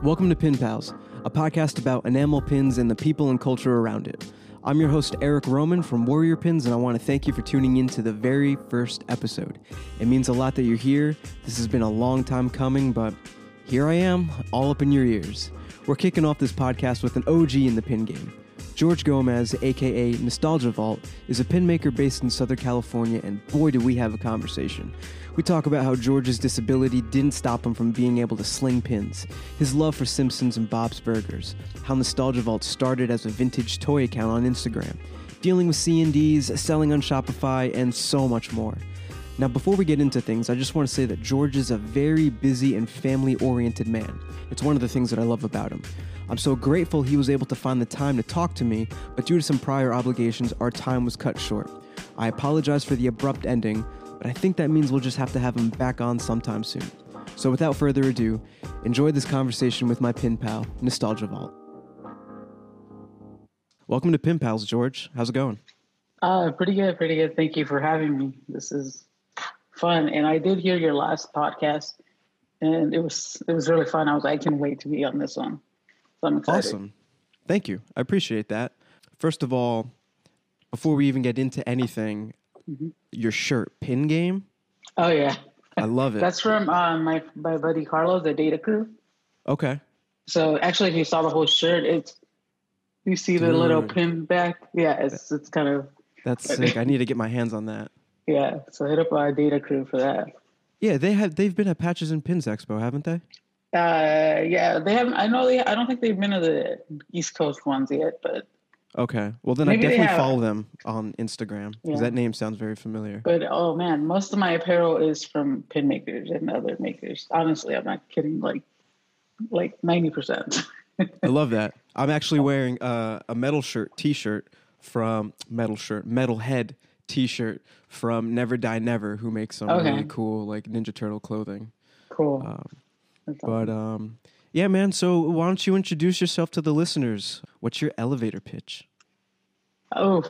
Welcome to Pin Pals, a podcast about enamel pins and the people and culture around it. I'm your host, Eric Roman from Warrior Pins, and I want to thank you for tuning in to the very first episode. It means a lot that you're here. This has been a long time coming, but here I am, all up in your ears. We're kicking off this podcast with an OG in the pin game. George Gomez, aka Nostalgia Vault, is a pin maker based in Southern California, and boy, do we have a conversation. We talk about how George's disability didn't stop him from being able to sling pins, his love for Simpsons and Bob's Burgers, how Nostalgia Vault started as a vintage toy account on Instagram, dealing with C&Ds, selling on Shopify, and so much more. Now, before we get into things, I just want to say that George is a very busy and family oriented man. It's one of the things that I love about him. I'm so grateful he was able to find the time to talk to me, but due to some prior obligations, our time was cut short. I apologize for the abrupt ending, but I think that means we'll just have to have him back on sometime soon. So without further ado, enjoy this conversation with my pin pal, Nostalgia Vault. Welcome to Pin Pals, George. How's it going? Uh, pretty good, pretty good. Thank you for having me. This is fun, and I did hear your last podcast, and it was it was really fun. I was like, I can wait to be on this one. So I'm excited. Awesome. Thank you. I appreciate that. First of all, before we even get into anything, Mm-hmm. your shirt pin game. Oh yeah, I love it. that's from uh, my my buddy Carlos, the Data Crew. okay. So actually, if you saw the whole shirt, it's you see the little pin back. Yeah, it's it's kind of That's sick. I need to get my hands on that. yeah. So hit up our Data Crew for that. Yeah, they have they've been at Patches and Pins Expo, haven't they? Uh, yeah, they haven't. I know they. I don't think they've been to the East Coast ones yet, but Okay. Well, then I definitely follow them on Instagram because Yeah. that name sounds very familiar. But oh man, most of my apparel is from pin makers and other makers. Honestly, I'm not kidding. Like, like ninety percent. I love that. I'm actually wearing uh, a metal shirt T-shirt from metal shirt metal head T-shirt from Never Die Never, who makes some Okay. really cool like Ninja Turtle clothing. Cool. Um, That's But awesome. um, yeah, man. So why don't you introduce yourself to the listeners? What's your elevator pitch? oh,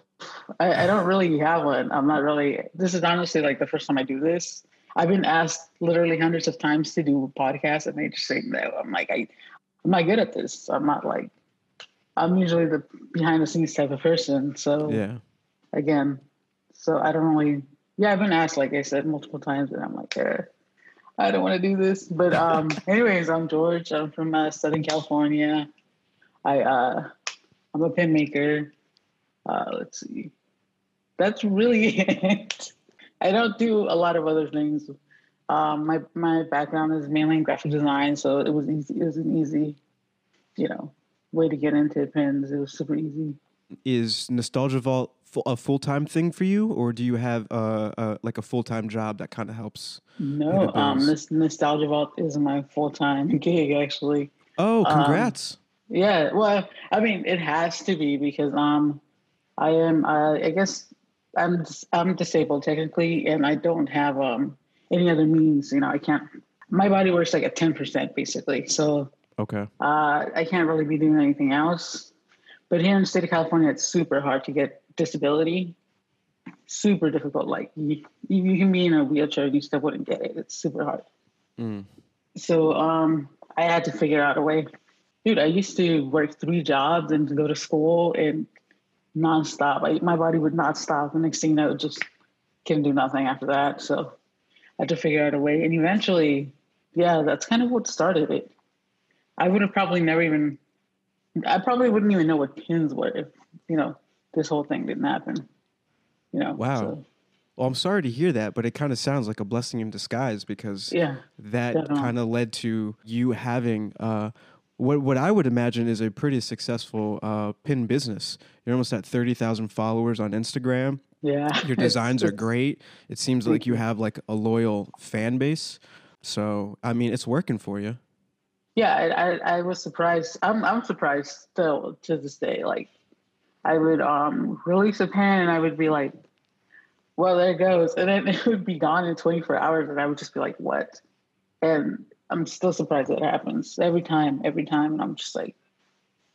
I, I don't really have one. I'm not really. This is honestly like the first time I do this. I've been asked literally hundreds of times to do podcasts, and they just say no. I'm like, I, I'm not good at this. I'm not like. I'm usually the behind the scenes type of person. So Yeah. again. So I don't really. Yeah, I've been asked, like I said, multiple times, and I'm like, eh, I don't want to do this. But um, anyways, I'm George. I'm from uh, Southern California. I uh, I'm a pin maker. Uh, let's see. That's really it. I don't do a lot of other things. Um, my my background is mainly in graphic design, so it was easy. It was an easy, you know, way to get into pins. It was super easy. Is Nostalgia Vault a full time thing for you, or do you have uh, uh, like a full time job that kind of helps? No, um, this nostalgia vault is my full time gig actually. Oh, Um, congrats! Yeah, well, I mean, it has to be because um, I am. Uh, I guess I'm I'm disabled technically, and I don't have um any other means. You know, I can't. My body works like at ten percent basically, so okay. uh, I can't really be doing anything else. But here in the state of California, it's super hard to get disability. Super difficult. Like you, you can be in a wheelchair and you still wouldn't get it. It's super hard. Mm. So um, I had to figure out a way. Dude, I used to work three jobs and go to school and nonstop. I, my body would not stop. The next thing you know, just couldn't do nothing after that. So I had to figure out a way. And eventually, yeah, that's kind of what started it. I would have probably never even, I probably wouldn't even know what pins were if, you know, this whole thing didn't happen. You know, Wow. so, Well, I'm sorry to hear that, but it kind of sounds like a blessing in disguise because yeah. that kind of led to you having uh, what what I would imagine is a pretty successful uh, pin business. You're almost at thirty thousand followers on Instagram. Yeah. Your designs are great. It seems like you have like a loyal fan base. So I mean, it's working for you. Yeah, I, I, I was surprised. I'm I'm surprised still to this day. Like, I would um release a pen and I would be like, "Well, there it goes," and then it would be gone in 24 hours, and I would just be like, "What?" And I'm still surprised that happens every time, every time, and I'm just like,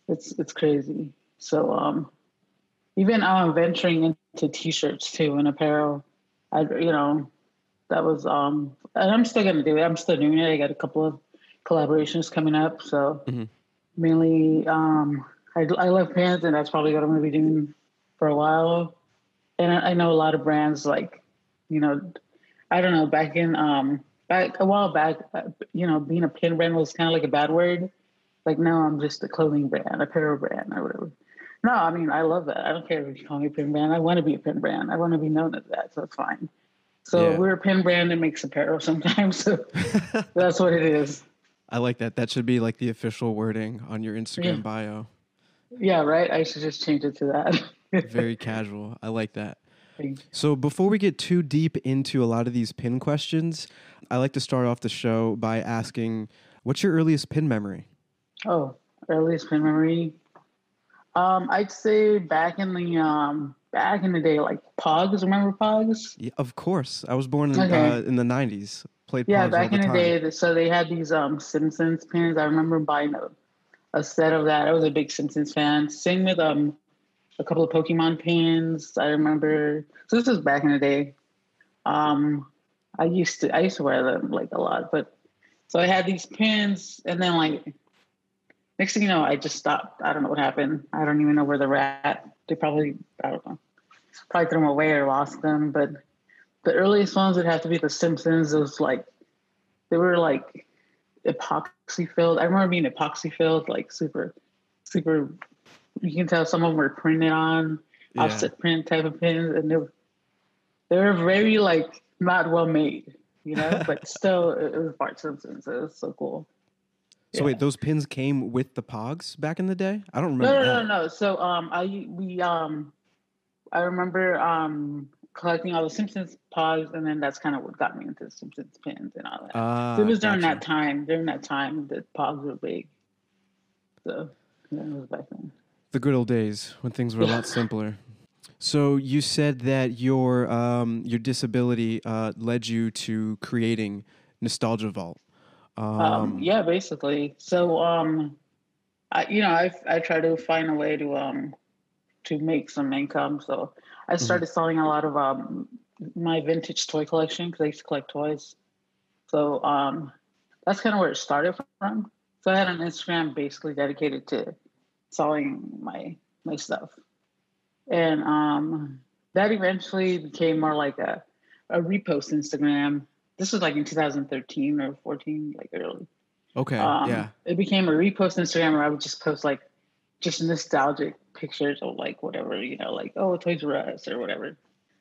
it's it's crazy. So um, even I'm um venturing into t-shirts too and apparel, I you know, that was um, and I'm still gonna do it. I'm still doing it. I got a couple of collaborations coming up. So Mhm. mainly, um, I, I love pants, and that's probably what I'm going to be doing for a while. And I, I know a lot of brands like, you know, I don't know, back in um, back a while back, you know, being a pin brand was kind of like a bad word. Like now I'm just a clothing brand, a apparel brand, or whatever. No, I mean I love that. I don't care if you call me a pin brand. I want to be a pin brand. I want to be known as that, so it's fine. So Yeah. we're a pin brand that makes apparel sometimes. So that's what it is. I like that. That should be like the official wording on your Instagram Yeah. bio. Yeah, right. I should just change it to that. Very casual. I like that. So before we get too deep into a lot of these pin questions, I like to start off the show by asking, what's your earliest pin memory? Oh, earliest pin memory. Um, I'd say back in the um back in the day, like Pogs. Remember Pogs? Yeah, of course. I was born in, Okay. uh, in the 90s. Played Yeah, Pogs back all the in the time. day. So they had these um Simpsons pins. I remember buying a, a set of that. I was a big Simpsons fan. Same with um a couple of Pokemon pins. I remember. So this was back in the day. Um, I used to I used to wear them like a lot, but so I had these pins, and then like next thing you know, I just stopped. I don't know what happened. I don't even know where they're at. They probably I don't know. Probably threw them away or lost them. But the earliest ones would have to be the Simpsons. Those like they were like epoxy filled. I remember being epoxy filled, like super, super. You can tell some of them were printed on Yeah. offset print type of pins, and they were, they were very like not well made, you know. but still, it, it was Bart Simpson, so it was so cool. So wait, those pins came with the Pogs back in the day? I don't No, remember no, that. no, no. So um, I we um, I remember um collecting all the Simpsons Pogs, and then that's kind of what got me into the Simpsons pins and all that. Ah, it was during gotcha. that time. During that time, that Pogs were big. So yeah, it was back then. The good old days when things were a lot simpler. So you said that your um, your disability uh, led you to creating Nostalgia Vault. Um, Um, yeah, basically. So, um, I, you know, I I try to find a way to um to make some income. So I started selling a lot of um my vintage toy collection because I used to collect toys. So um, that's kind of where it started from. So I had an Instagram basically dedicated to selling my my stuff, and um, that eventually became more like a a repost Instagram. This was like in 2013 or 14, like early. Okay. Um, yeah. It became a repost Instagram where I would just post like just nostalgic pictures of like whatever, you know, like, oh, Toys R Us or whatever.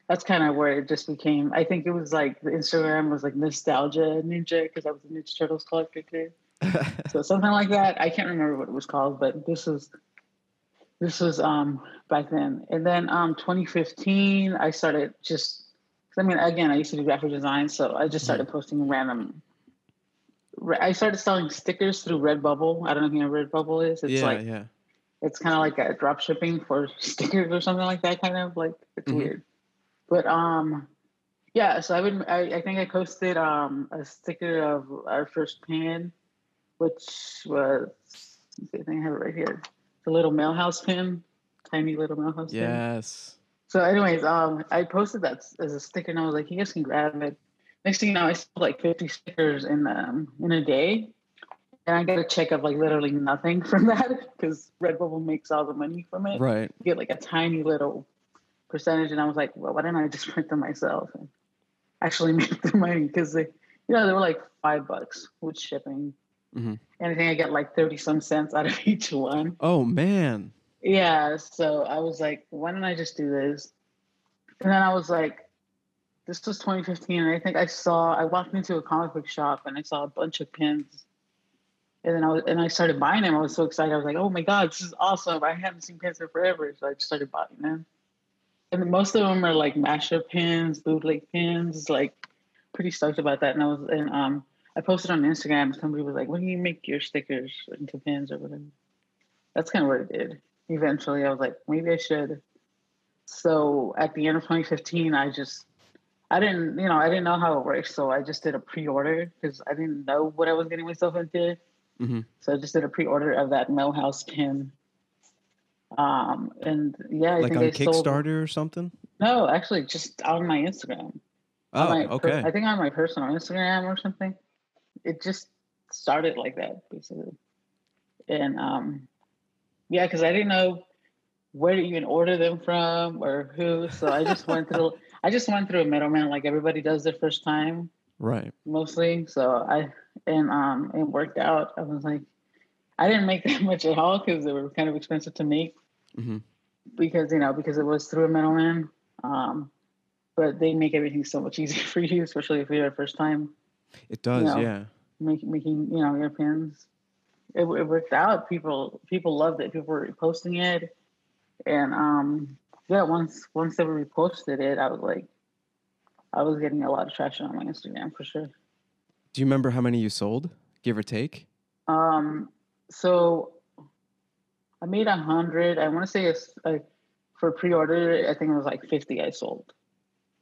That's kind of where it just became. I think it was like the Instagram was like nostalgia ninja because I was a Ninja Turtles collector too. So something like that. I can't remember what it was called, but this was this was um back then. And then um 2015, I started just. 'cause I mean, again, I used to do graphic design, so I just started posting random. I started selling stickers through Redbubble. I don't know if you know what Redbubble is. It's yeah. like yeah. It's kind of like a drop shipping for stickers or something like that. Kind of like it's Mhm. weird, but um, yeah. So I would. I, I think I posted um a sticker of our first pin, which was. let's see, I think I have it right here. The little Milhouse pin, tiny little Milhouse pin. Yes. So, anyways, um, I posted that as a sticker, and I was like, "You guys can grab it." Next thing you know, I sold like 50 stickers in um in a day, and I got a check of like literally nothing from that because Redbubble makes all the money from it. Right. You get like a tiny little percentage, and I was like, "Well, why didn't I just print them myself and actually make the money?" Because they, you know, they were like five bucks with shipping, Mhm. and I think I got like 30 some cents out of each one. Oh man. Yeah, so I was like, why don't I just do this? And then I was like, this was 2015, and I think I saw I walked into a comic book shop and I saw a bunch of pins. And then I was, and I started buying them. I was so excited. I was like, "Oh my god, this is awesome! I haven't seen pins in forever." So I just started buying them. And most of them are like mashup pins, bootleg pins. Like, pretty stoked about that. And I was and um I posted on Instagram. Somebody was like, "When do you make your stickers into pins or whatever?" That's kind of what it did eventually I was like, maybe I should. So at the end of 2015, I just, I didn't, you know, I didn't know how it works. So I just did a pre-order because I didn't know what I was getting myself into. Mhm. So I just did a pre-order of that Milhouse pin. Um, and yeah, I Like think on sold. Kickstarter or something? No, actually, just on my Instagram. Oh, my per- okay. I think on my personal Instagram or something. It just started like that basically. And um, yeah, because I didn't know where to even order them from or who, so I just went through. I just went through a middleman like everybody does their first time, Right. mostly. So I and um it worked out. I was like, I didn't make that much at all because they were kind of expensive to make hmm because you know because it was through a middleman. Um, but they make everything so much easier for you, especially if you're a first time It does. know, Yeah. make, making you know your pins. It, it worked out. People people loved it. People were reposting it, and um yeah, once once they reposted it, I was like, I was getting a lot of traction on my Instagram for sure. Do you remember how many you sold, give or take? Um, so I made a hundred. I want to say it's like for pre-order. I think it was like fifty. I sold.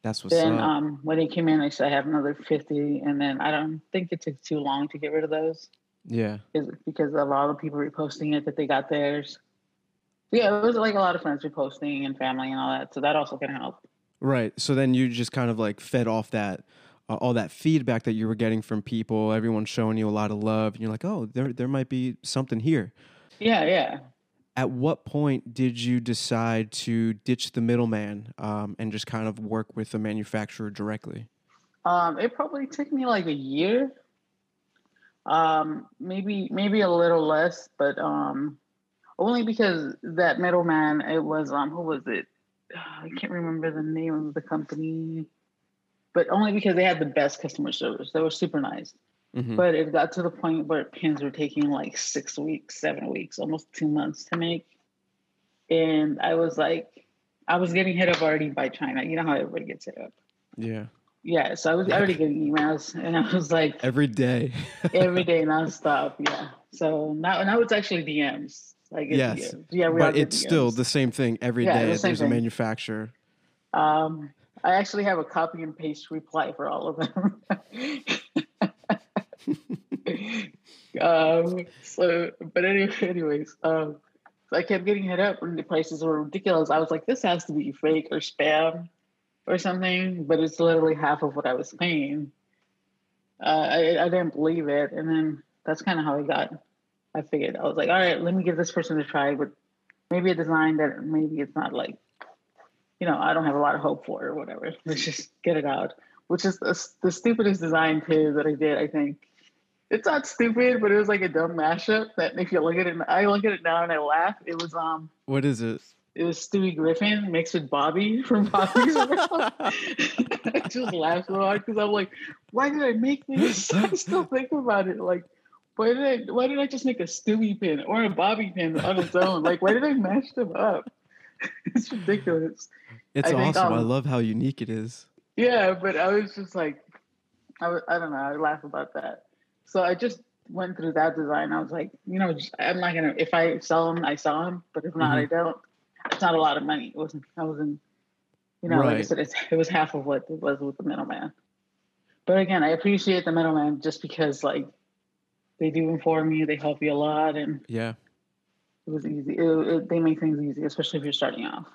That's what's then up. um, when it came in, I said I have another fifty, and then I don't think it took too long to get rid of those. yeah. is because a lot of people reposting it that they got theirs. Yeah, it was like a lot of friends reposting and family and all that, so that also can help. Right. So then you just kind of like fed off that, uh, all that feedback that you were getting from people. Everyone showing you a lot of love, and you're like, oh, there there might be something here. Yeah, yeah. At what point did you decide to ditch the middleman um, and just kind of work with the manufacturer directly? Um, it probably took me like a year, um, maybe maybe a little less, but um, only because that middleman. It was um, who was it? I can't remember the name of the company, but only because they had the best customer service. They were super nice. Mhm. But it got to the point where pins were taking like six weeks, seven weeks, almost two months to make. And I was like, I was getting hit up already by China. You know how everybody gets hit up. Yeah. Yeah. So I was already getting emails and I was like Every day. every day nonstop. Yeah. So now now it's actually DMs. Like it's Yes. Yeah, we but it's still the same thing every Yeah, day. the There's a thing. manufacturer. Um, I actually have a copy and paste reply for all of them. um, so, but anyway, anyways, um, so I kept getting hit up and the prices were ridiculous. I was like, this has to be fake or spam or something, but it's literally half of what I was paying. Uh, I, I didn't believe it. And then that's kind of how I got, I figured, I was like, all right, let me give this person a try, but maybe a design that maybe it's not like you know, I don't have a lot of hope for or whatever. Let's just get it out. Which is the, the stupidest design too that I did. I think it's not stupid, but it was like a dumb mashup. That if you look at it, I look at it now and I laugh. It was um, What is it? it was Stewie Griffin mixed with Bobby from Bobby's World. I just laughed so hard because I'm like, why did I make this? I still think about it. Like, why did I? Why did I just make a Stewie pin or a Bobby pin on its own? Like, why did I mash them up? it's ridiculous. It's I think, awesome. I um, love how unique it is. Yeah, but I was just like, I, was, I don't know. I laugh about that. So I just went through that design. I was like, you know, just, I'm not gonna. If I sell them, I sell them. But if not, I don't. It's not a lot of money. It wasn't. I wasn't. You know, like I said, it's, it was half of what it was with the middleman. But again, I appreciate the middleman just because like they do inform you, they help you a lot, and Yeah. it was easy. It, it, they make things easy, especially if you're starting off.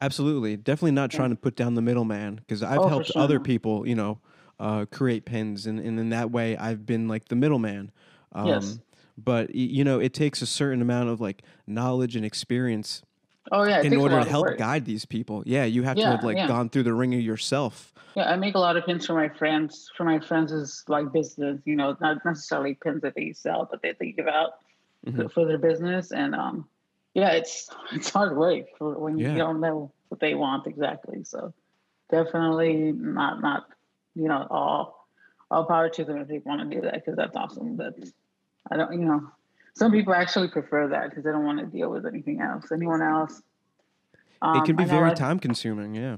Absolutely. Definitely not Yeah. trying to put down the middleman because I've Oh, helped other people, you know, uh, create pins. And, and in that way, I've been like the middleman. Um, Yes. But, you know, it takes a certain amount of like knowledge and experience Oh yeah, in order to help guide these people. Yeah. You have to have like yeah. gone through the ringer yourself. Yeah, I make a lot of pins for my friends, for my friends' is like business. You know, not necessarily pins that they sell, but they give out Mhm. for their business. And um, yeah, it's it's hard work for when Yeah. you don't know what they want exactly. So definitely not not you know all all power to them if they want to do that because that's awesome. But I don't, you know, some people actually prefer that because they don't want to deal with anything else, anyone else. it can Um, be very time consuming. Yeah.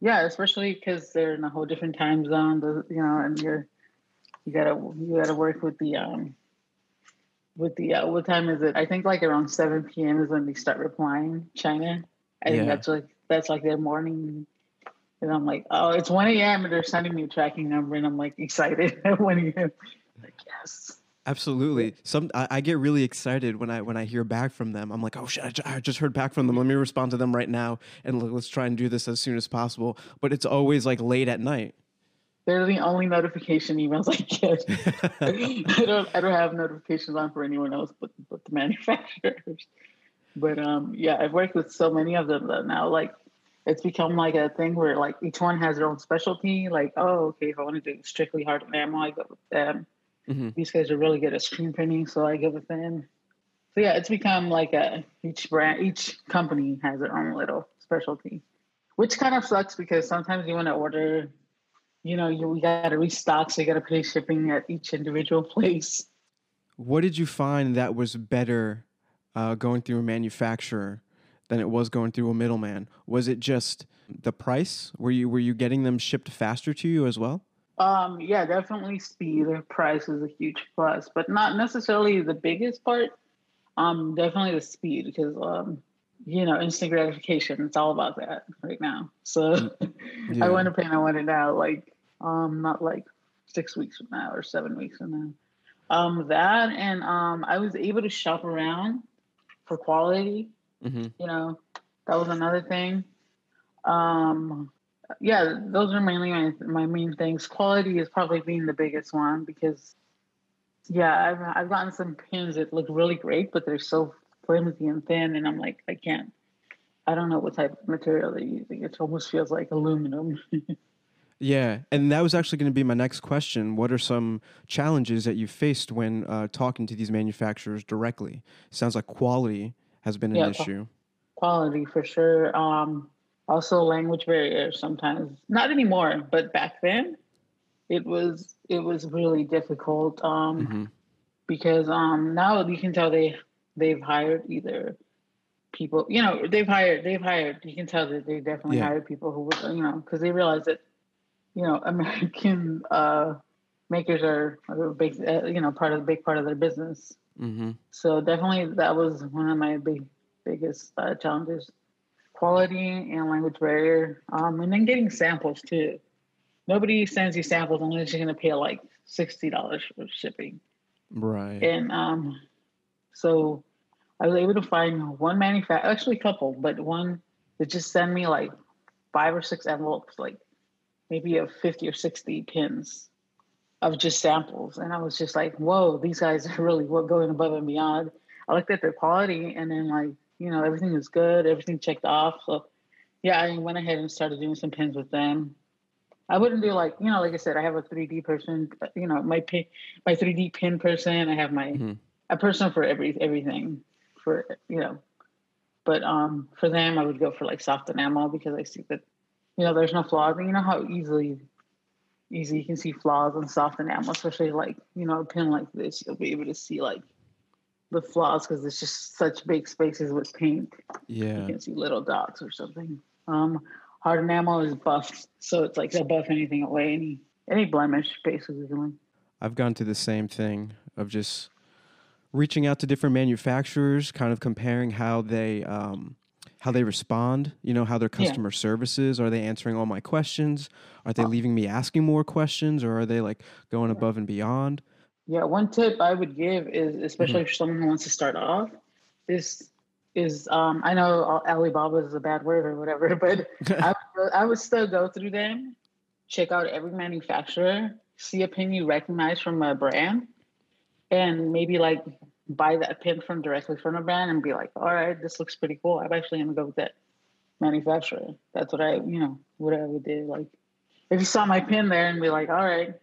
yeah, especially because they're in a whole different time zone, you know, and you're you gotta you gotta work with the um with the uh, what time is it? I think like around seven p.m. is when they start replying. China, I Yeah. think that's like that's like their morning. And I'm like, oh, it's one a.m. and they're sending me a tracking number, and I'm like excited at one a.m. Like yes, Absolutely. Some I, I get really excited when I when I hear back from them. I'm like, oh shit, I just heard back from them. Let me respond to them right now, and let- let's try and do this as soon as possible. But it's always like late at night. They're the only notification emails I get. I don't I don't have notifications on for anyone else but but the manufacturers. But um yeah, I've worked with so many of them that now like it's become like a thing where like each one has their own specialty. Like, oh, okay, if I want to do strictly hard enamel, I go with them. Mm-hmm. These guys are really good at screen printing, so I give a them. So yeah, it's become like a each brand, each company has their own little specialty, which kind of sucks because sometimes you want to order, you know, you we got to restock, so you got to pay shipping at each individual place. What did you find that was better uh, going through a manufacturer than it was going through a middleman? Was it just the price? Were you were you getting them shipped faster to you as well? Um, yeah, definitely speed. The price is a huge plus, but not necessarily the biggest part. Um, definitely the speed because um, you know, instant gratification. It's all about that right now. So yeah. I want to pay. I want it now. Like, um, not like six weeks from now or seven weeks from now. Um, that and um, I was able to shop around for quality. Mm-hmm. You know, that was another thing. Um, yeah, those are mainly my, my main things. Quality is probably being the biggest one because, yeah, I've I've gotten some pins that look really great, but they're so flimsy and thin, and I'm like, I can't. I don't know what type of material they're using. It almost feels like aluminum. yeah, and that was actually going to be my next question. What are some challenges that you faced when uh, talking to these manufacturers directly? Sounds like quality has been an yeah, issue. Quality for sure. Um, also language barrier sometimes not anymore but back then it was it was really difficult um mm-hmm. because um now you can tell they they've hired either people you know they've hired they've hired you can tell that they definitely yeah. hired people who were you know because they realize that you know american uh makers are, a big uh, you know part of the big part of their business mm-hmm. so definitely that was one of my big biggest uh, challenges quality and language barrier, um, and then getting samples too. Nobody sends you samples unless you're going to pay like sixty dollars for shipping. Right. And um, so I was able to find one manufacturer, actually a couple, but one that just sent me like five or six envelopes, like maybe of fifty or sixty pins of just samples, and I was just like, "Whoa, these guys are really going above and beyond." I looked at their quality, and then like you know, everything was good, everything checked off. So yeah, I went ahead and started doing some pins with them. I wouldn't do like, you know, like I said, I have a 3D person, you know, my pin, my 3D pin person. I have my mm-hmm. a person for every everything for you know. But um for them I would go for like soft enamel because I see that, you know, there's no flaws. And you know how easily easy you can see flaws on soft enamel, especially like, you know, a pin like this, you'll be able to see like the flaws because it's just such big spaces with paint. Yeah. You can see little dots or something. Um, hard enamel is buffed, so it's like they'll buff anything away, any any blemish basically. I've gone to the same thing of just reaching out to different manufacturers, kind of comparing how they um, how they respond. You know, how their customer yeah. services are they answering all my questions? Are they oh. leaving me asking more questions, or are they like going above and beyond? Yeah, one tip I would give is, especially mm-hmm. for someone who wants to start off, is is um, I know Alibaba is a bad word or whatever, but I, would, I would still go through them, check out every manufacturer, see a pin you recognize from a brand, and maybe like buy that pin from directly from a brand and be like, all right, this looks pretty cool. I'm actually gonna go with that manufacturer. That's what I, you know, what I would do. Like, if you saw my pin there and be like, all right,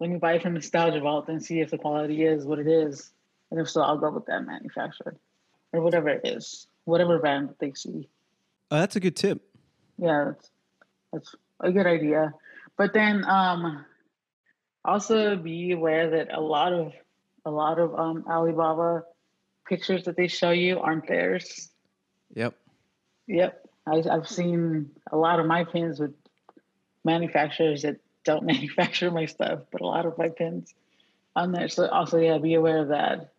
let me buy it from Nostalgia Vault and see if the quality is what it is. And if so, I'll go with that manufacturer or whatever it is, whatever brand they see. Oh, that's a good tip. Yeah, that's, that's a good idea. But then um, also be aware that a lot of a lot of um, Alibaba pictures that they show you aren't theirs. Yep. Yep. I, I've seen a lot of my pins with manufacturers that don't manufacture my stuff, but a lot of my pins on there. So also, yeah, be aware of that.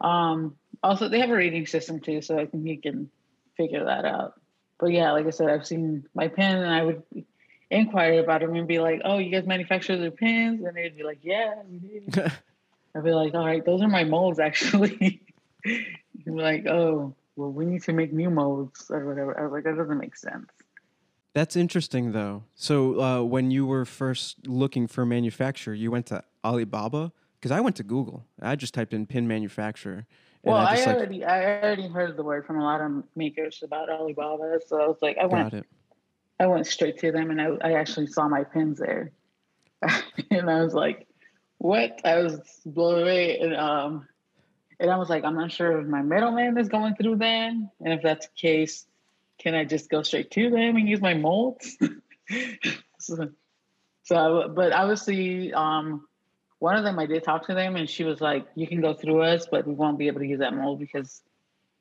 Um, also, they have a rating system too, so I think you can figure that out. But yeah, like I said, I've seen my pin, and I would inquire about them and be like, "Oh, you guys manufacture their pins?" And they'd be like, "Yeah, we do." I'd be like, "All right, those are my molds, actually." Like, "Oh, well, we need to make new molds or whatever." I was like, "That doesn't make sense." That's interesting, though. So, uh, when you were first looking for a manufacturer, you went to Alibaba because I went to Google. I just typed in pin manufacturer. Well, I I, just like already I already heard the word from a lot of makers about Alibaba, so I was like, I went it. I went straight to them, and I I actually saw my pins there, and I was like, what? I was blown away, and um, and I was like, I'm not sure if my middleman is going through them, and if that's the case, can I just go straight to them and use my molds? so, so, but obviously, um, one of them I did talk to them, and she was like, "You can go through us, but we won't be able to use that mold because."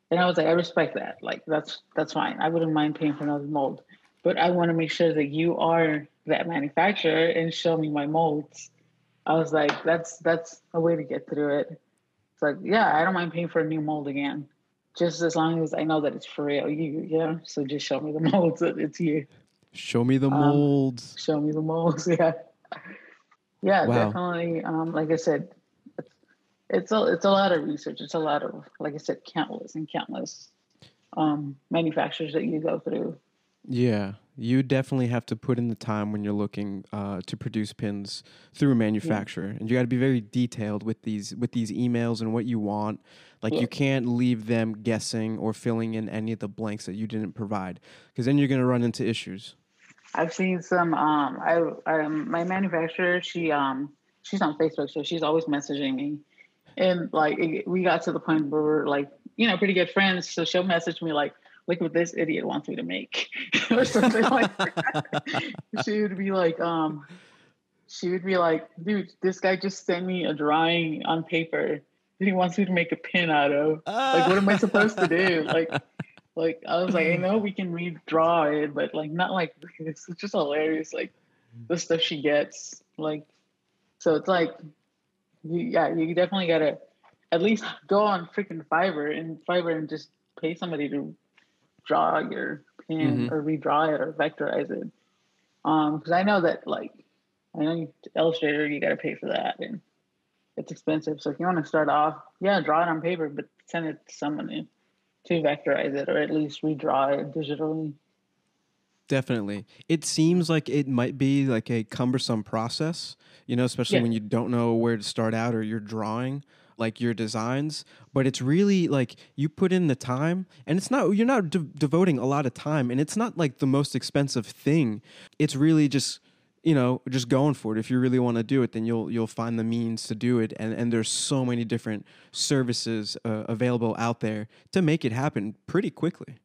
And I was like, "I respect that. Like, that's that's fine. I wouldn't mind paying for another mold, but I want to make sure that you are that manufacturer and show me my molds." I was like, "That's that's a way to get through it." It's like, yeah, I don't mind paying for a new mold again, just as long as I know that it's for real. You, yeah. So just show me the molds that it's you. Show me the Um, molds. Show me the molds. Yeah. Yeah, Wow. definitely. Um, like I said, it's, it's a it's a lot of research. It's a lot of, like I said, countless and countless um, manufacturers that you go through. Yeah, you definitely have to put in the time when you're looking uh, to produce pins through a manufacturer, and you got to be very detailed with these with these emails and what you want. Like Yeah. you can't leave them guessing or filling in any of the blanks that you didn't provide, because then you're gonna run into issues. I've seen some. Um, I, I my manufacturer. She um she's on Facebook, so she's always messaging me, and like it, we got to the point where we're like you know pretty good friends. So she'll message me like, "Look what this idiot wants me to make," or something like. that. she would be like, um, she would be like, "Dude, this guy just sent me a drawing on paper that he wants me to make a pin out of. Like, what am I supposed to do? Like." Like I was like, I know we can redraw it, but like not like this. it's just hilarious. Like the stuff she gets, like so it's like, you, yeah, you definitely gotta at least go on freaking Fiverr and Fiverr and just pay somebody to draw your pin Mhm. or redraw it or vectorize it. Um, because I know that like I know you, Illustrator, you gotta pay for that and it's expensive. So if you want to start off, yeah, draw it on paper, but send it to someone to vectorize it or at least redraw it digitally. Definitely. It seems like it might be like a cumbersome process, you know, especially Yeah. when you don't know where to start out or you're drawing like your designs, but it's really like you put in the time and it's not you're not de- devoting a lot of time and it's not like the most expensive thing. It's really just you know, just going for it. If you really want to do it, then you'll you'll find the means to do it. And and there's so many different services uh, available out there to make it happen pretty quickly.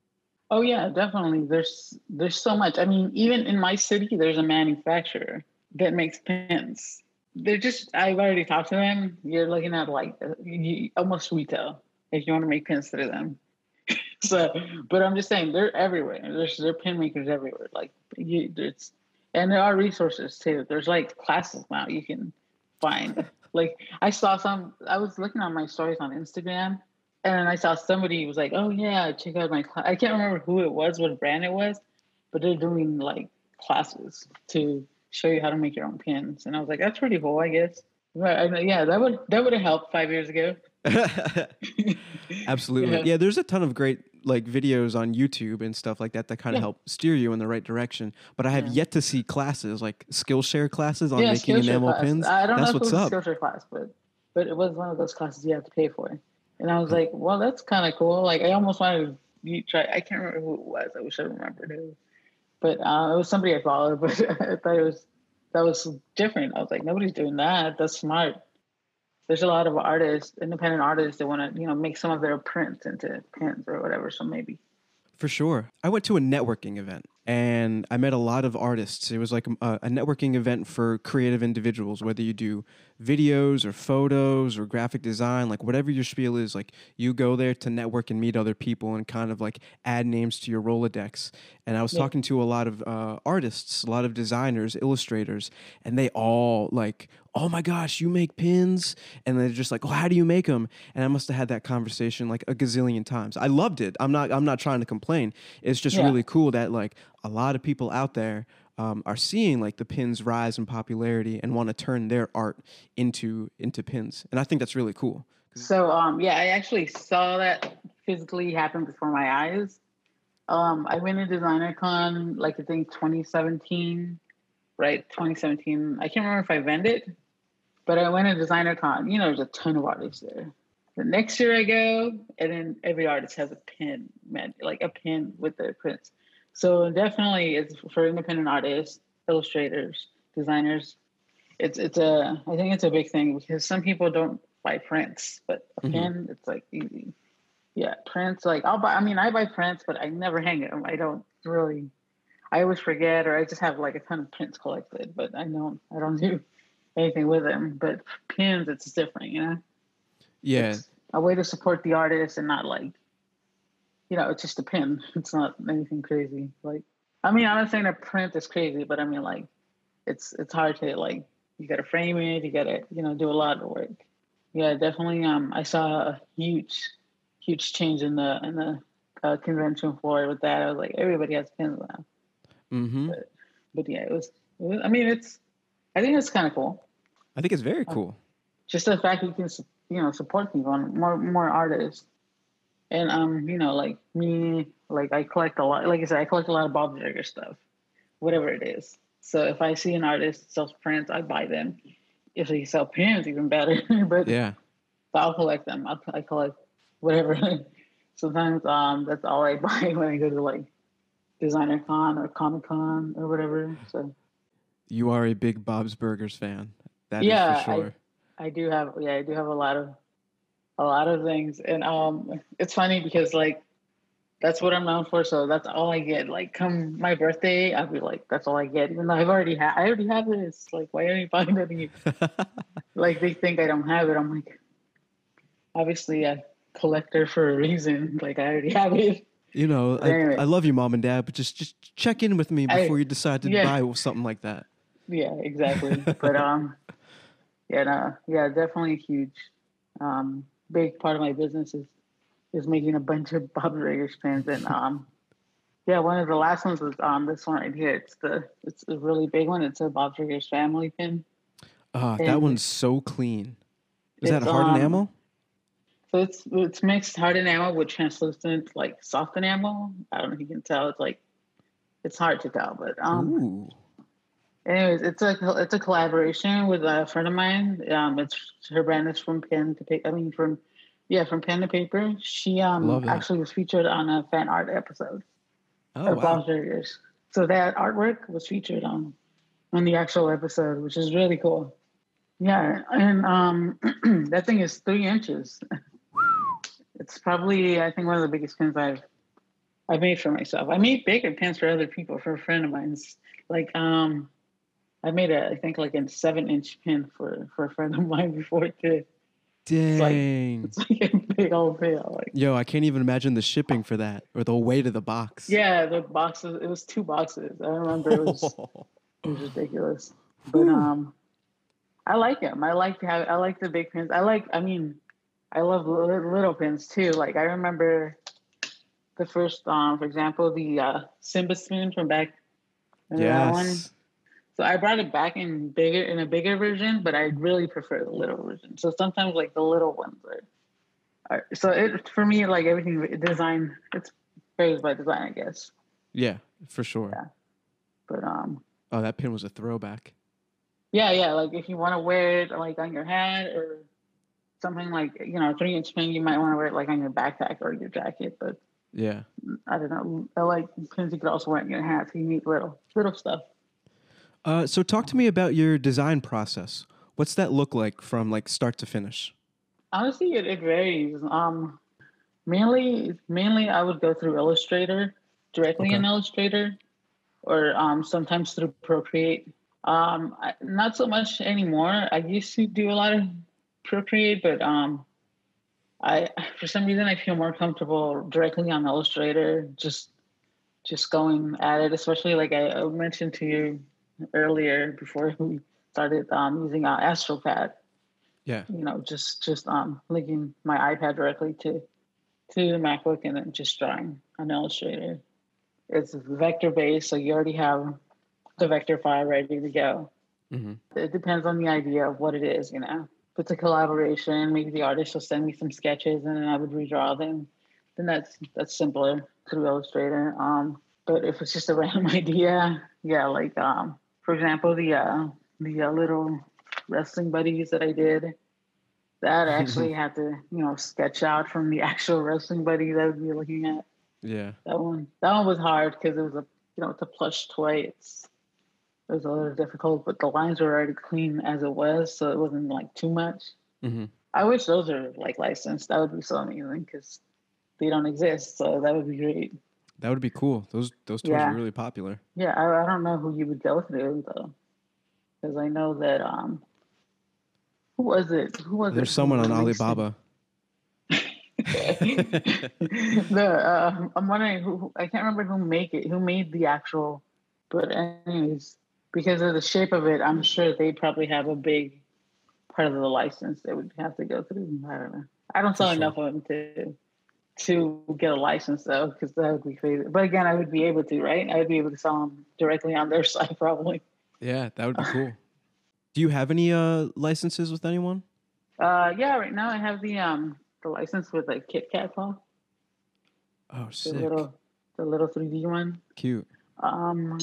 Oh yeah, definitely. There's there's so much. I mean, even in my city, there's a manufacturer that makes pins. They're just. I've already talked to them. You're looking at like uh, you, almost retail if you want to make pins through them. so, but I'm just saying they're everywhere. There's there are pin makers everywhere. Like you, there's and there are resources too. There's like classes now you can find. like I saw some. I was looking on my stories on Instagram, and I saw somebody was like, "Oh yeah, check out my class." I can't remember who it was, what brand it was, but they're doing like classes to show you how to make your own pins, and I was like, "That's pretty cool, I guess." But I, yeah, that would that would have helped five years ago. Absolutely. Yeah. Yeah. there's a ton of great like videos on YouTube and stuff like that that kind of Yeah. help steer you in the right direction. But I have Yeah. yet to see classes like Skillshare classes on making Skillshare enamel class. pins. I don't That's know if what's it up. was a Skillshare class, but but it was one of those classes you have to pay for. And I was like, well, that's kind of cool. Like I almost wanted to try. I can't remember who it was. I wish I remembered who. But uh, it was somebody I followed. But I thought it was that was different. I was like, nobody's doing that. That's smart. There's a lot of artists, independent artists, that want to you know make some of their prints into pins or whatever. So maybe. For sure. I went to a networking event and I met a lot of artists. It was like a, a networking event for creative individuals, whether you do videos or photos or graphic design, like whatever your spiel is, like you go there to network and meet other people and kind of like add names to your Rolodex. And I was Yeah. talking to a lot of uh, artists, a lot of designers, illustrators, and they all like, oh my gosh, you make pins? And they're just like, oh, how do you make them? And I must have had that conversation like a gazillion times. I loved it. I'm not, I'm not trying to complain. It's just Yeah. really cool that like a lot of people out there um, are seeing like the pins rise in popularity and want to turn their art into into pins. And I think that's really cool. So um yeah, I actually saw that physically happen before my eyes. Um, I went to Designer Con like I think 2017, right? 2017. I can't remember if I vended, but I went to Designer Con. You know, there's a ton of artists there. The next year I go, and then every artist has a pin, man, like a pin with their prints. So definitely, it's for independent artists, illustrators, designers. It's it's a I think it's a big thing because some people don't buy prints, but a Mhm. pin it's like easy. Yeah, prints like I'll buy. I mean, I buy prints, but I never hang them. I don't really. I always forget, or I just have like a ton of prints collected, but I don't. I don't do anything with them. But pins, it's different, you know. Yeah. It's a way to support the artist and not like, you know, it's just a pin. It's not anything crazy. Like, I mean, I'm not saying a print is crazy, but I mean, like, it's it's hard to like. You got to frame it. You got to you know do a lot of work. Yeah, definitely. Um, I saw a huge, huge change in the in the uh, convention floor with that. I was like, everybody has pins now. Mm-hmm. But yeah, it was. It was I mean, it's. I think it's kind of cool. I think it's very Oh. cool. just the fact you can you know support people and more more artists and um you know like me like i collect a lot like i said i collect a lot of Bob's Burgers stuff whatever it is so if i see an artist sells prints i buy them if they sell pins even better but Yeah. but i'll collect them I'll, i collect whatever sometimes um that's all i buy when i go to like designer con or comic con or whatever so You are a big Bob's Burgers fan. That is Yeah, for I- sure. I do have yeah, I do have a lot of a lot of things. And um it's funny because like that's what I'm known for. So that's all I get. Like come my birthday, I'll be like, that's all I get. Even though I've already had I already have this. Like why are you buying it? Like they think I don't have it. I'm like obviously a collector for a reason. Like I already have it. you know, I, Anyway. I love you, mom and dad, but just just check in with me I- before you decide to yeah. buy something like that. Yeah, exactly. but um yeah, no, yeah, definitely a huge um big part of my business is is making a bunch of Bob's Burgers pins and um yeah, one of the last ones was um this one right here. It's the it's a really big one. It's a Bob family pin. Ah, that one's so clean. Is that hard um, enamel? So it's it's mixed hard enamel with translucent like soft enamel. I don't know if you can tell. It's like it's hard to tell, but um Ooh. Anyways, it's a it's a collaboration with a friend of mine. Um, it's her brand is from pen to paper. I mean, from yeah, from pen to paper. She um actually was featured on a fan art episode Oh of wow. Burgers. So that artwork was featured on on the actual episode, which is really cool. Yeah, and um, that thing is three inches. it's probably I think one of the biggest pins I've I've made for myself. I made bigger pins for other people for a friend of mine's. Like um, I made a I think like a seven inch pin for for a friend of mine before too. like- Dang. It's like a big old pail. Like Yo, I can't even imagine the shipping for that or the weight of the box. yeah, the boxes. It was two boxes. I remember it was. It was ridiculous. But Whew. um, I like them. I like to have. I like the big pins. I like. I mean, I love li- little pins too. Like I remember the first, um, for example, the uh, Simba spoon from back. Remember that one? yes. So I brought it back in bigger in a bigger version, but I really prefer the little version. So sometimes like the little ones are. are so it for me like everything design. It's praised by design, I guess. Yeah, for sure. Yeah. But um, Oh, that pin was a throwback. Yeah, yeah. Like if you want to wear it like on your hat or something like you know, three inch pin, you might want to wear it like on your backpack or your jacket. But Yeah. I don't know. I like pins you could also wear in your hat. So you need little little stuff. Uh, so talk to me about your design process. What's that look like from like start to finish? Honestly, it, it varies. Um, mainly, mainly I would go through Illustrator directly in Illustrator, or um, sometimes through Procreate. Um, I, not so much anymore. I used to do a lot of Procreate, but um, I for some reason I feel more comfortable directly on Illustrator. Just just going at it, especially like I mentioned to you earlier before we started um, using our AstroPad Yeah. you know, just just um linking my iPad directly to to the MacBook and then just drawing on Illustrator. It's vector based, so you already have the vector file ready to go. hmm It depends on the idea of what it is, you know. If it's a collaboration, maybe the artist will send me some sketches and then I would redraw them. then that's that's simpler through Illustrator. Um, but if it's just a random idea, yeah, like um, for example, the uh, the uh, little wrestling buddies that I did, that I actually had to you know sketch out from the actual wrestling buddy that I would be looking at. Yeah. That one that one was hard because it was a you know it's a plush toy. It's it was a little difficult, but the lines were already clean as it was, so it wasn't like too much. hmm I wish those are like licensed. That would be so amazing because they don't exist. So that would be great. That would be cool. Those those toys Yeah. are really popular. Yeah, I, I don't know who you would go through though, because I know that um, who was it? Who was it? There's who someone on? Alibaba. the uh, I'm wondering who who- I can't remember who make it, who made the actual, but anyways, because of the shape of it, I'm sure they probably have a big part of the license they would have to go through. I don't know. I don't sell sure. enough of them to to get a license though, because that would be crazy. But again, I would be able to, right? I would be able to sell them directly on their site probably. Yeah, that would be cool. Do you have any uh licenses with anyone? Uh, yeah, right now I have the um the license with like Kit Kat paw, Oh, the sick. little the little 3D one. Cute. Um,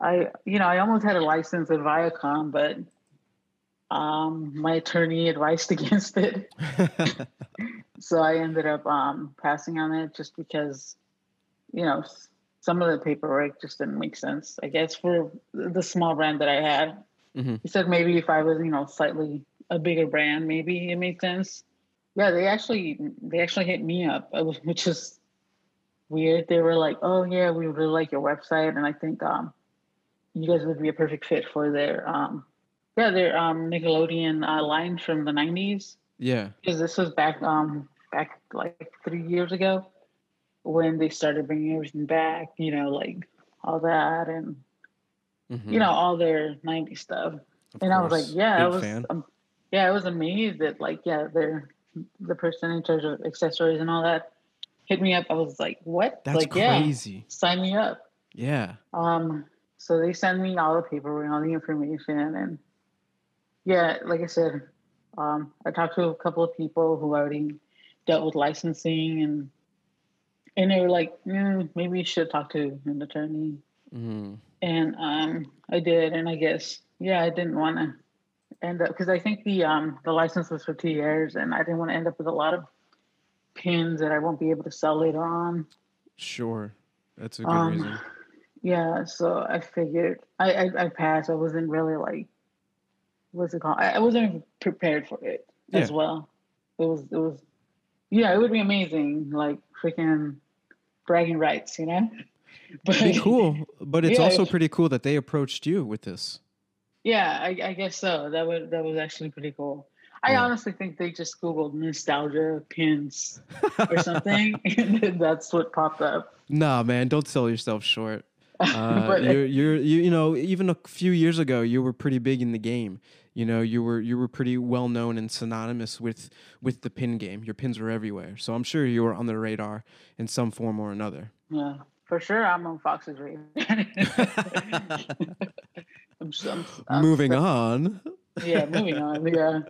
I you know I almost had a license at Viacom, but um my attorney advised against it, so I ended up um passing on it just because you know some of the paperwork just didn't make sense. I guess for the small brand that I had, hmm he said maybe if I was you know slightly a bigger brand, maybe it made sense. Yeah, they actually they actually hit me up, which is weird. They were like, "Oh yeah, we really like your website, and I think um, you guys would be a perfect fit for their um, yeah, their um Nickelodeon uh, line from the '90s." Yeah. Because this was back um back like three years ago when they started bringing everything back. You know, like all that and Mhm. you know all their '90s stuff. Of And I was like, yeah, I was, fan. um, yeah, I was amazed that like, yeah, they're the person in charge of accessories and all that hit me up. I was like, what? That's like, yeah, crazy. sign me up. Yeah. Um, so they sent me all the paperwork and all the information, and yeah, like I said, um, I talked to a couple of people who already dealt with licensing, and and they were like, mm, maybe you should talk to an attorney hmm and um, I did, and I guess yeah, I didn't want to end up because I think the um the license was for two years, and I didn't want to end up with a lot of pins that I won't be able to sell later on. Sure. That's a good Um, reason. Yeah, so I figured I I, I passed. I wasn't really like what's it called? I, I wasn't prepared for it as well. It was it was yeah, it would be amazing, like freaking bragging rights, you know. But cool, but it's Yeah. also pretty cool that they approached you with this. Yeah, I, I guess so. That was that was actually pretty cool. I Yeah. honestly think they just googled nostalgia pins or something, and that's what popped up. Nah, man, don't sell yourself short. Uh, you're, you're, you, you know, even a few years ago, you were pretty big in the game. You know, you were, you were pretty well known and synonymous with, with the pin game. Your pins were everywhere, so I'm sure you were on the radar in some form or another. Yeah, for sure. I'm on Fox's radar. I'm, I'm, I'm Moving on. Yeah, moving on. Yeah,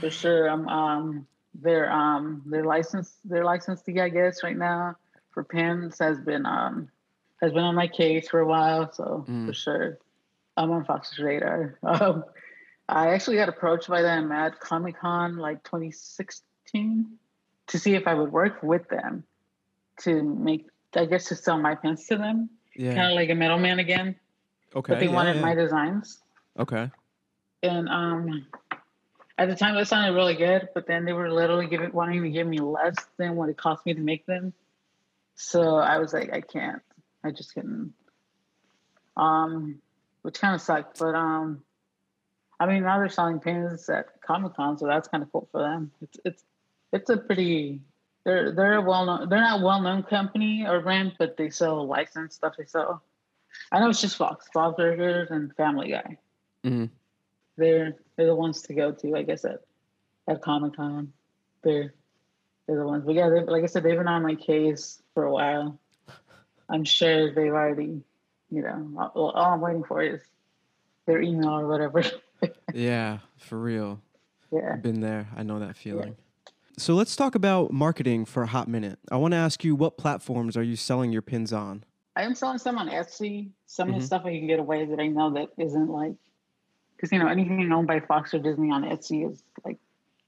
for sure. I'm um their um their license their licensee I guess right now for pins has been um has been on my case for a while. So Mm. for sure, I'm on Fox's radar. Um, I actually got approached by them at Comic Con like 2016 to see if I would work with them to make I guess to sell my pins to them, Yeah. kind of like a middleman again. Okay. But they yeah, wanted yeah. my designs Okay. and um at the time it sounded really good but then they were literally giving wanting to give me less than what it cost me to make them so i was like i can't i just couldn't um which kind of sucked but um i mean now they're selling pins at comic-con so that's kind of cool for them it's it's it's a pretty they're they're a well-known they're not well-known company or brand but they sell licensed stuff they sell i know it's just fox fox burgers and family guy Mhm. they're they're the ones to go to, I guess at at Comic Con. They're they're the ones. But yeah, like I said, they've been on my case for a while. I'm sure they've already, you know, all, all I'm waiting for is their email or whatever. Yeah, for real. yeah. Been there. I know that feeling. So let's talk about marketing for a hot minute. I want to ask you what platforms are you selling your pins on? I am selling some on Etsy. Some of Mhm. the stuff I can get away that I know that isn't like, because you know anything owned by Fox or Disney on Etsy is like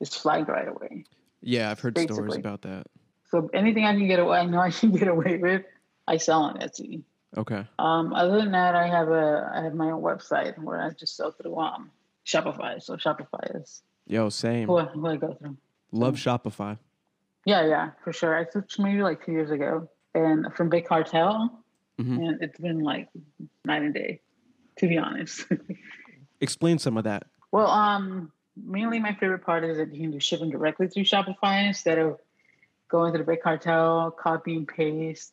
is flagged right away. Yeah, I've heard stories about that. So anything I can get away, I know I can get away with. I sell on Etsy. Okay. Um, other than that, I have a I have my own website where I just sell through um Shopify. So Shopify is Yo, same. who I, who I go through. Love Shopify. Yeah, yeah, for sure. I switched maybe like two years ago, and from Big Cartel, Mhm. and it's been like night and day, to be honest. Explain some of that. well, um, mainly my favorite part is that you can do shipping directly through Shopify instead of going to the Big Cartel, copy and paste,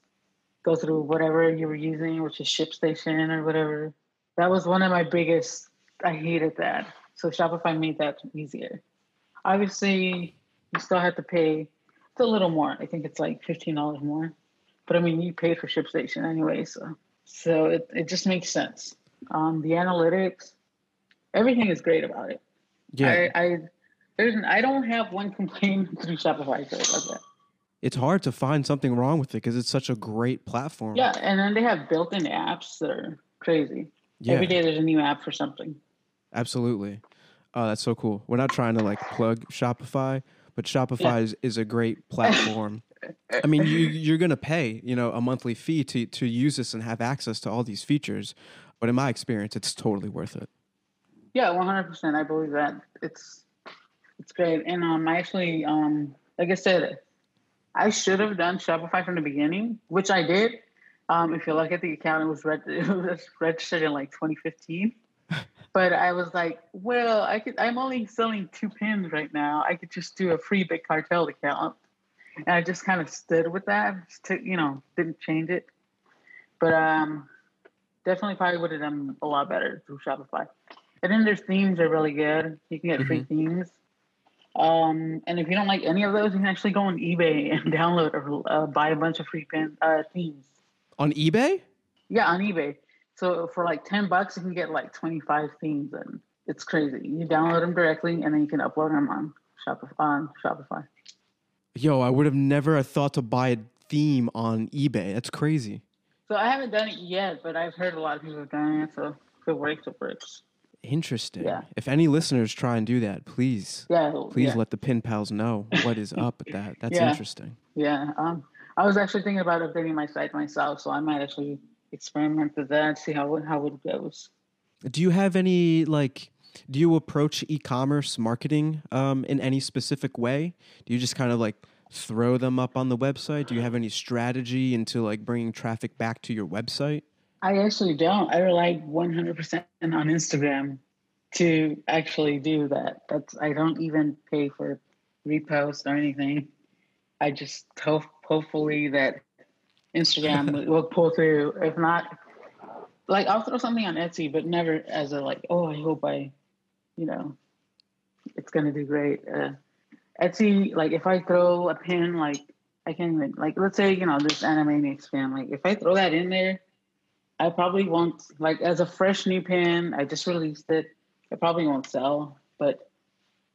go through whatever you were using, which is ShipStation or whatever. That was one of my biggest. I hated that. So Shopify made that easier. Obviously, you still have to pay. It's a little more. I think it's like fifteen dollars more. But I mean, you paid for ShipStation anyway, so so it, it just makes sense. Um, the analytics, everything is great about it. Yeah, I, I there's I don't have one complaint through Shopify. About that. It's hard to find something wrong with it because it's such a great platform. Yeah, and then they have built-in apps that are crazy. Yeah, Every day there's a new app for something. absolutely. Oh, that's so cool. We're not trying to like plug Shopify, but Shopify is, is a great platform. I mean, you you're gonna pay you know a monthly fee to to use this and have access to all these features, but in my experience, it's totally worth it. Yeah, one hundred percent. I believe that it's it's great. And um, I actually um, like I said, I should have done Shopify from the beginning, which I did. Um, if you look at the account, it was, reg- it was registered in like 2015. But I was like, well, I could. I'm only selling two pins right now. I could just do a free Big Cartel account, and I just kind of stood with that. Just to, you know, didn't change it. But um, definitely probably would have done a lot better through Shopify. And then their themes are really good. You can get free themes. Um, and if you don't like any of those, you can actually go on eBay and download or uh, buy a bunch of free pin uh, themes. On eBay? Yeah, on eBay. So for like ten bucks, you can get like twenty five themes, and it's crazy. You download them directly, and then you can upload them on Shopify. On Shopify. Yo, I would have never thought to buy a theme on eBay. That's crazy. So I haven't done it yet, but I've heard a lot of people have done it. So if it works, it works. Interesting. Yeah. If any listeners try and do that, please, Yeah. please yeah. let the pin pals know what is up with that. That's Yeah. interesting. Yeah. Um, I was actually thinking about updating my site myself, so I might actually experiment with that, see how it- how it goes. Do you have any like? Do you approach e-commerce marketing um, in any specific way? Do you just kind of like throw them up on the website? Do you have any strategy into like bringing traffic back to your website? I actually don't. I rely 100% on Instagram to actually do that. That's I don't even pay for reposts or anything. I just hope hopefully that Instagram will- pull through. If not, like I'll throw something on Etsy, but never as a like, oh, I hope I, you know, it's gonna do great. Uh, Etsy, like if I throw a pin, like I can even like let's say you know this anime mix fan, like if I throw that in there, I probably won't like as a fresh new pen. I just released it. It probably won't sell, but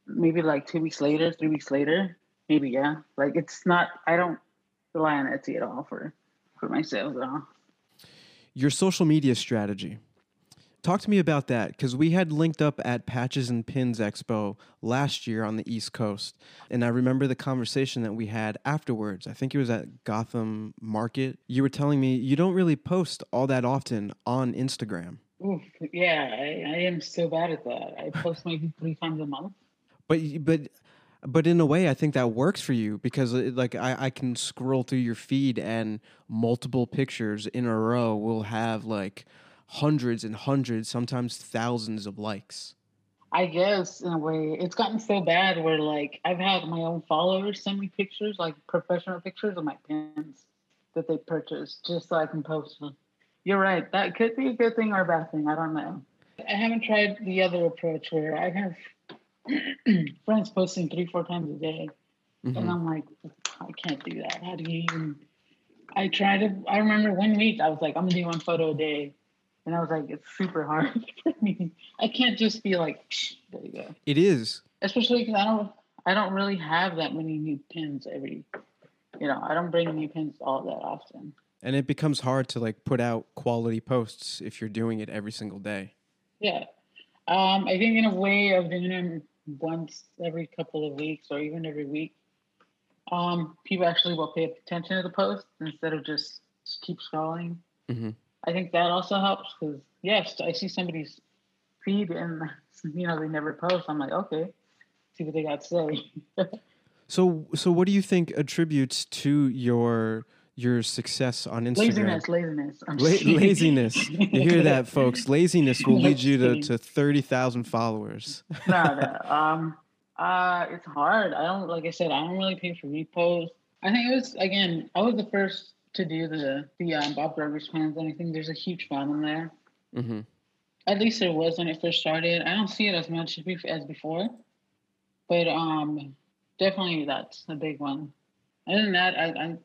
maybe like two weeks later, three weeks later, maybe yeah. Like it's not. I don't rely on Etsy at all for for my sales at all. Your social media strategy. Talk to me about that because we had linked up at Patches and Pins Expo last year on the East Coast. And I remember the conversation that we had afterwards. I think it was at Gotham Market. You were telling me you don't really post all that often on Instagram. Oof, yeah, I, I am so bad at that. I post maybe three times a month. But but but in a way, I think that works for you because it, like I, I can scroll through your feed and multiple pictures in a row will have like hundreds and hundreds, sometimes thousands of likes. I guess in a way, it's gotten so bad where like I've had my own followers send me pictures, like professional pictures of my pins that they purchased, just so I can post them. You're right. That could be a good thing or a bad thing. I don't know. I haven't tried the other approach where I have friends posting three, four times a day, Mhm. and I'm like, I can't do that. How do you even? I tried to. I remember one week I was like, I'm gonna do one photo a day, and I was like, it's super hard for me. I can't just be like, there you go. It is. Especially because I don't. I don't really have that many new pins every. You know, I don't bring new pins all that often. And it becomes hard to like put out quality posts if you're doing it every single day. Yeah. Um, I think in a way of doing them once every couple of weeks or even every week, um, people actually will pay attention to the post instead of just keep scrolling. Mm-hmm. I think that also helps because yes, I see somebody's feed and you know they never post. I'm like, okay, see what they got to say. so, so what do you think attributes to your your success on Instagram? Laziness, laziness, La- laziness. You hear that, folks? Laziness will lead you to, to thirty thousand followers. no, no. Um, uh, it's hard. I don't like I said. I don't really pay for reposts. I think it was again. I was the first to do the the um, Bob Burgers and I think there's a huge fan there. Mm-hmm. At least there was when it first started. I don't see it as much as before, but um, definitely that's a big one. Other than that, I I,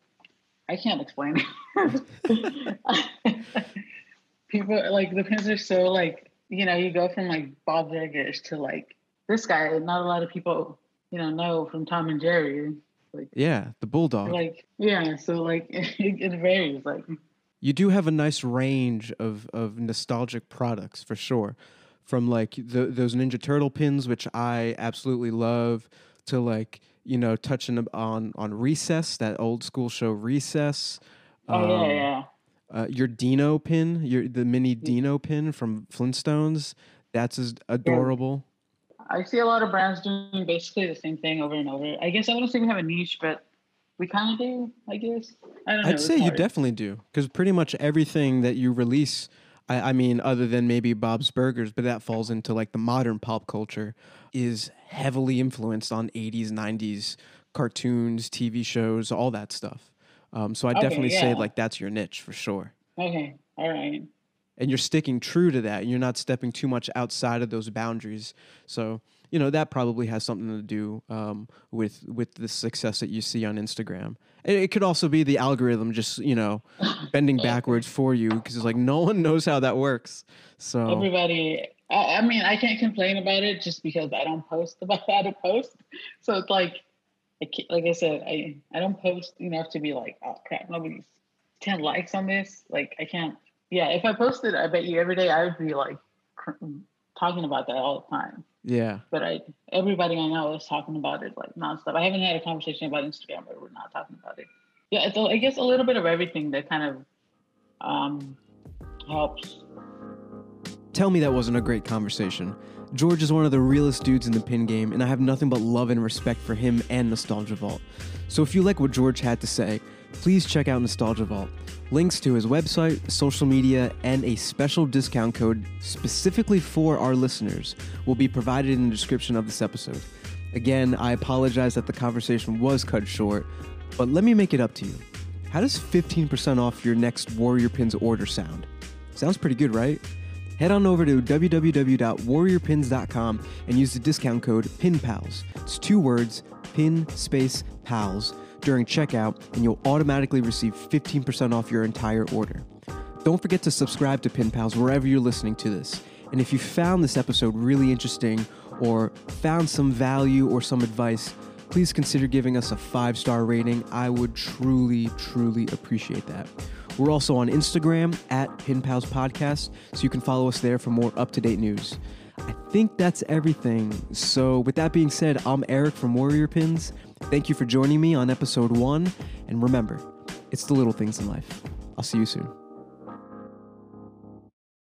I can't explain. People like the pins are so like you know you go from like Bob Burgers to like this guy. Not a lot of people you know know from Tom and Jerry. Like yeah, the bulldog. Like yeah, so like it, it varies. Like you do have a nice range of of nostalgic products for sure, from like the, those Ninja Turtle pins, which I absolutely love, to like you know touching on on Recess, that old school show Recess. Oh um, yeah, yeah. Uh, your Dino pin, your the mini Dino pin from Flintstones, that's as adorable. I see a lot of brands doing basically the same thing over and over. I guess I wouldn't say we have a niche, but we kind of do. I guess. I don't know. I'd say you definitely do because pretty much everything that you release. I, I, mean, other than maybe Bob's Burgers, but that falls into like the modern pop culture, is heavily influenced on 80s, 90s cartoons, TV shows, all that stuff. Um, so I okay, definitely yeah. say like that's your niche for sure. Okay, all right and you're sticking true to that. And you're not stepping too much outside of those boundaries. So you know that probably has something to do um, with with the success that you see on Instagram. It could also be the algorithm just you know bending backwards for you because it's like no one knows how that works. So everybody. I, I mean, I can't complain about it just because I don't post about how to post. So it's like, I like I said, I I don't post enough to be like, oh crap, nobody's ten likes on this. Like I can't yeah, if I posted, I bet you every day I would be like talking about that all the time. Yeah. But I, everybody I know is talking about it like nonstop. I haven't had a conversation about Instagram where we're not talking about it. Yeah, it's, I guess a little bit of everything that kind of um, helps. Tell me that wasn't a great conversation. George is one of the realest dudes in the pin game, and I have nothing but love and respect for him and Nostalgia Vault. So if you like what George had to say, please check out Nostalgia Vault. Links to his website, social media, and a special discount code specifically for our listeners will be provided in the description of this episode. Again, I apologize that the conversation was cut short, but let me make it up to you. How does 15% off your next Warrior Pins order sound? Sounds pretty good, right? Head on over to www.warriorpins.com and use the discount code PINPALS. It's two words, pin space pals during checkout, and you'll automatically receive 15% off your entire order. Don't forget to subscribe to Pin Pals wherever you're listening to this. And if you found this episode really interesting or found some value or some advice, please consider giving us a five star rating. I would truly, truly appreciate that. We're also on Instagram at Pin Pals Podcast, so you can follow us there for more up to date news. I think that's everything. So, with that being said, I'm Eric from Warrior Pins. Thank you for joining me on episode one. And remember, it's the little things in life. I'll see you soon.